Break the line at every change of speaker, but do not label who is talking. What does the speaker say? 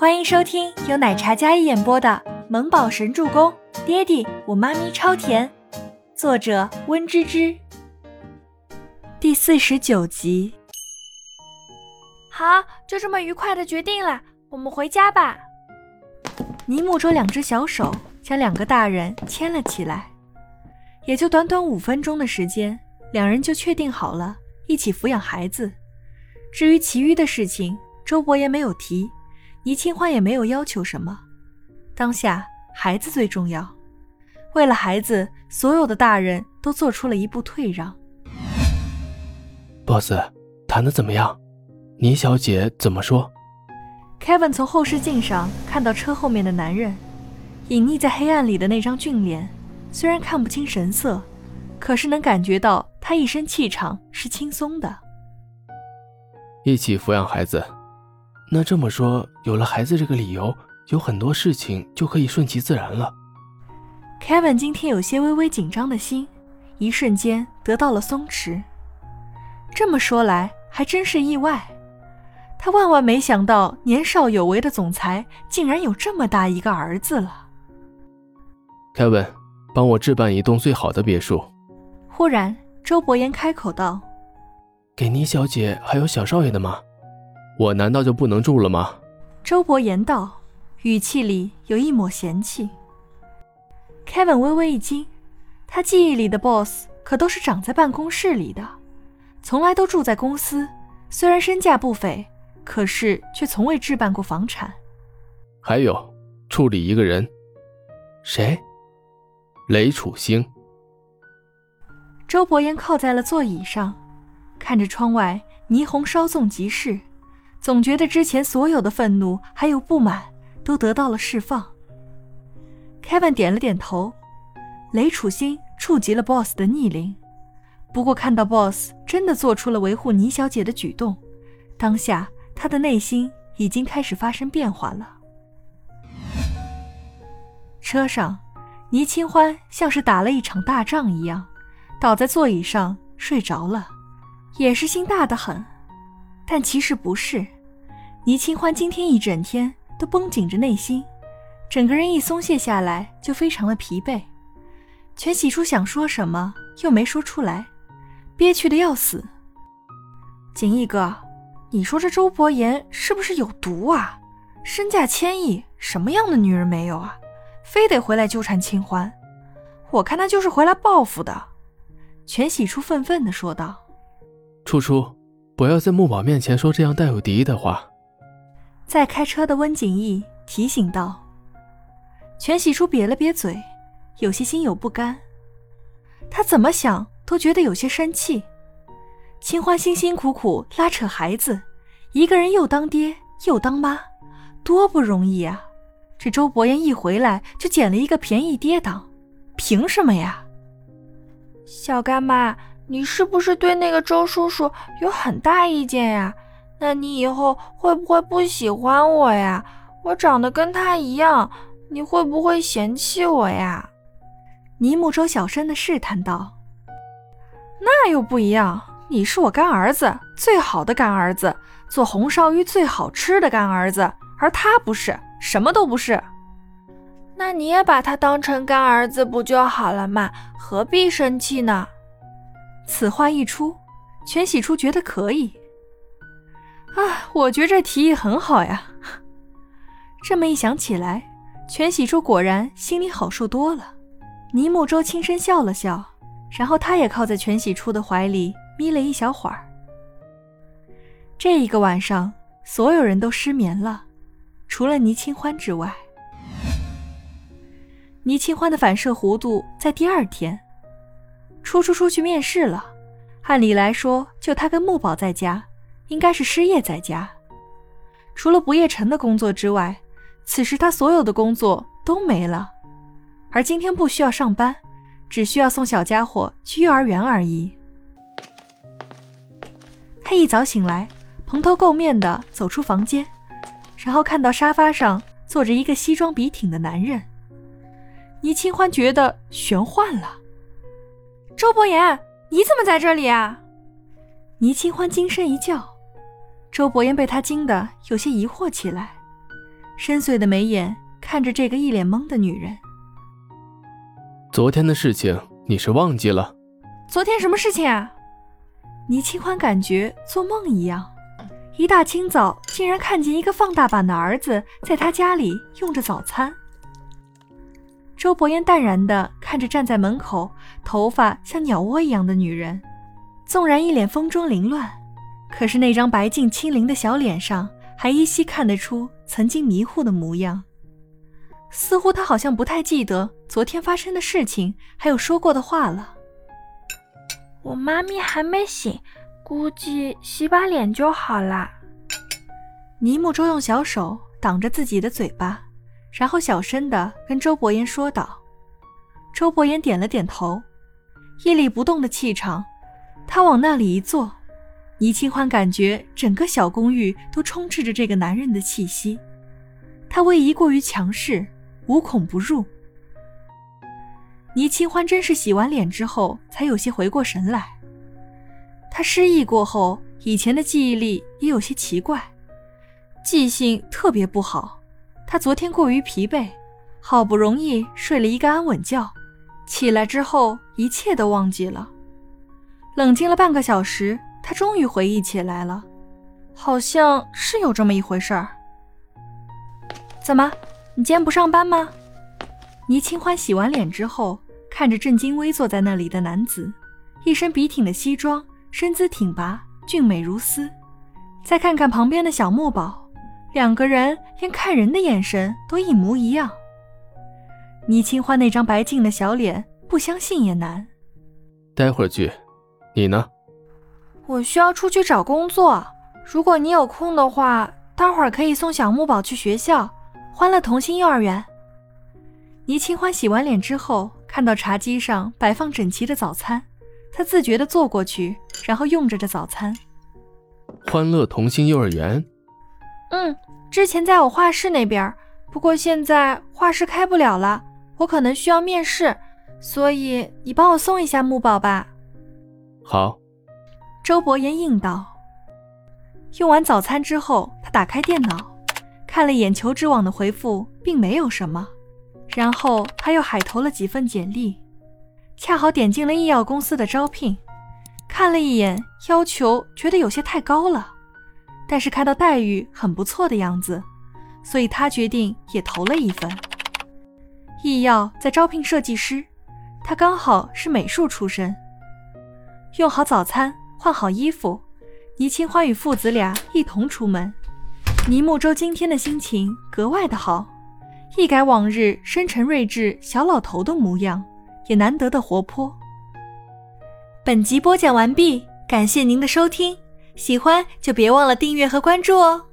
欢迎收听由奶茶嘉一演播的《萌宝神助攻》，爹地我妈咪超甜，作者温芝芝。第四十九集。
好，就这么愉快的决定了，我们回家吧。
尼木舟两只小手将两个大人牵了起来，也就短短五分钟的时间，两人就确定好了一起抚养孩子。至于其余的事情，周伯言没有提，倪清欢也没有要求什么。当下孩子最重要，为了孩子，所有的大人都做出了一步退让。
boss，谈的怎么样？倪小姐怎么说
？Kevin 从后视镜上看到车后面的男人，隐匿在黑暗里的那张俊脸，虽然看不清神色，可是能感觉到他一身气场是轻松的。
一起抚养孩子，那这么说，有了孩子这个理由，有很多事情就可以顺其自然了。
Kevin 今天有些微微紧张的心，一瞬间得到了松弛。这么说来，还真是意外。他万万没想到，年少有为的总裁竟然有这么大一个儿子了。
Kevin，帮我置办一栋最好的别墅。
忽然，周伯言开口道。
给倪小姐还有小少爷的吗？我难道就不能住了吗？
周伯言道，语气里有一抹嫌弃。Kevin 微微一惊，他记忆里的 boss 可都是长在办公室里的，从来都住在公司。虽然身价不菲，可是却从未置办过房产。
还有，处理一个人。谁？雷楚星。
周伯言靠在了座椅上。看着窗外霓虹稍纵即逝，总觉得之前所有的愤怒还有不满都得到了释放。Kevin 点了点头，雷楚星触及了 Boss 的逆鳞，不过看到 Boss 真的做出了维护倪小姐的举动，当下他的内心已经开始发生变化了。车上，倪清欢像是打了一场大仗一样，倒在座椅上睡着了。也是心大的很，但其实不是。倪清欢今天一整天都绷紧着内心，整个人一松懈下来就非常的疲惫。全喜初想说什么又没说出来，憋屈的要死。锦逸哥，你说这周伯言是不是有毒啊？身价千亿，什么样的女人没有啊？非得回来纠缠清欢？我看他就是回来报复的。全喜初愤愤地说道。
初初，不要在木宝面前说这样带有敌意的话。
在开车的温景逸提醒道。全喜初瘪了瘪嘴，有些心有不甘。他怎么想都觉得有些生气。清欢辛辛苦苦拉扯孩子，一个人又当爹又当妈，多不容易啊！这周伯言一回来就捡了一个便宜爹当，凭什么呀？
小干妈。你是不是对那个周叔叔有很大意见呀？那你以后会不会不喜欢我呀？我长得跟他一样，你会不会嫌弃我呀？
尼木周小声的试探道：“那又不一样，你是我干儿子，最好的干儿子，做红烧鱼最好吃的干儿子，而他不是，什么都不是。
那你也把他当成干儿子不就好了嘛？何必生气呢？”
此话一出，全喜初觉得可以。啊，我觉这提议很好呀。这么一想起来，全喜初果然心里好受多了。倪木舟轻声笑了笑，然后他也靠在全喜初的怀里眯了一小会儿。这一个晚上，所有人都失眠了，除了倪清欢之外。倪清欢的反射弧度在第二天。初初出去面试了，按理来说，就他跟木宝在家，应该是失业在家。除了不夜城的工作之外，此时他所有的工作都没了。而今天不需要上班，只需要送小家伙去幼儿园而已。他一早醒来，蓬头垢面的走出房间，然后看到沙发上坐着一个西装笔挺的男人。倪清欢觉得玄幻了。
周伯言，你怎么在这里啊？
倪清欢惊声一叫，周伯言被他惊得有些疑惑起来，深邃的眉眼看着这个一脸懵的女人。
昨天的事情你是忘记了？
昨天什么事情啊？倪清欢感觉做梦一样，一大清早竟然看见一个放大版的儿子在他家里用着早餐。周伯言淡然地看着站在门口、头发像鸟窝一样的女人，纵然一脸风中凌乱，可是那张白净清灵的小脸上还依稀看得出曾经迷糊的模样。似乎他好像不太记得昨天发生的事情，还有说过的话了。
我妈咪还没醒，估计洗把脸就好啦。
倪木舟用小手挡着自己的嘴巴。然后小声的跟周伯言说道：“周伯言点了点头，屹立不动的气场。他往那里一坐，倪清欢感觉整个小公寓都充斥着这个男人的气息。他威仪过于强势，无孔不入。倪清欢真是洗完脸之后才有些回过神来。他失忆过后，以前的记忆力也有些奇怪，记性特别不好。”他昨天过于疲惫，好不容易睡了一个安稳觉，起来之后一切都忘记了。冷静了半个小时，他终于回忆起来了，好像是有这么一回事儿。怎么，你今天不上班吗？倪清欢洗完脸之后，看着正襟危坐在那里的男子，一身笔挺的西装，身姿挺拔，俊美如斯。再看看旁边的小木宝。两个人连看人的眼神都一模一样。倪清欢那张白净的小脸，不相信也难。
待会儿去，你呢？
我需要出去找工作。如果你有空的话，待会儿可以送小木宝去学校，欢乐童心幼儿园。
倪清欢洗完脸之后，看到茶几上摆放整齐的早餐，她自觉地坐过去，然后用着这早餐。
欢乐童心幼儿园。
嗯，之前在我画室那边，不过现在画室开不了了，我可能需要面试，所以你帮我送一下木宝吧。
好，
周伯言应道。用完早餐之后，他打开电脑，看了眼求职网的回复，并没有什么，然后他又海投了几份简历，恰好点进了医药公司的招聘，看了一眼要求，觉得有些太高了。但是看到待遇很不错的样子，所以他决定也投了一份。易耀在招聘设计师，他刚好是美术出身。用好早餐，换好衣服，倪清欢与父子俩一同出门。倪木舟今天的心情格外的好，一改往日深沉睿智小老头的模样，也难得的活泼。本集播讲完毕，感谢您的收听。喜欢就别忘了订阅和关注哦。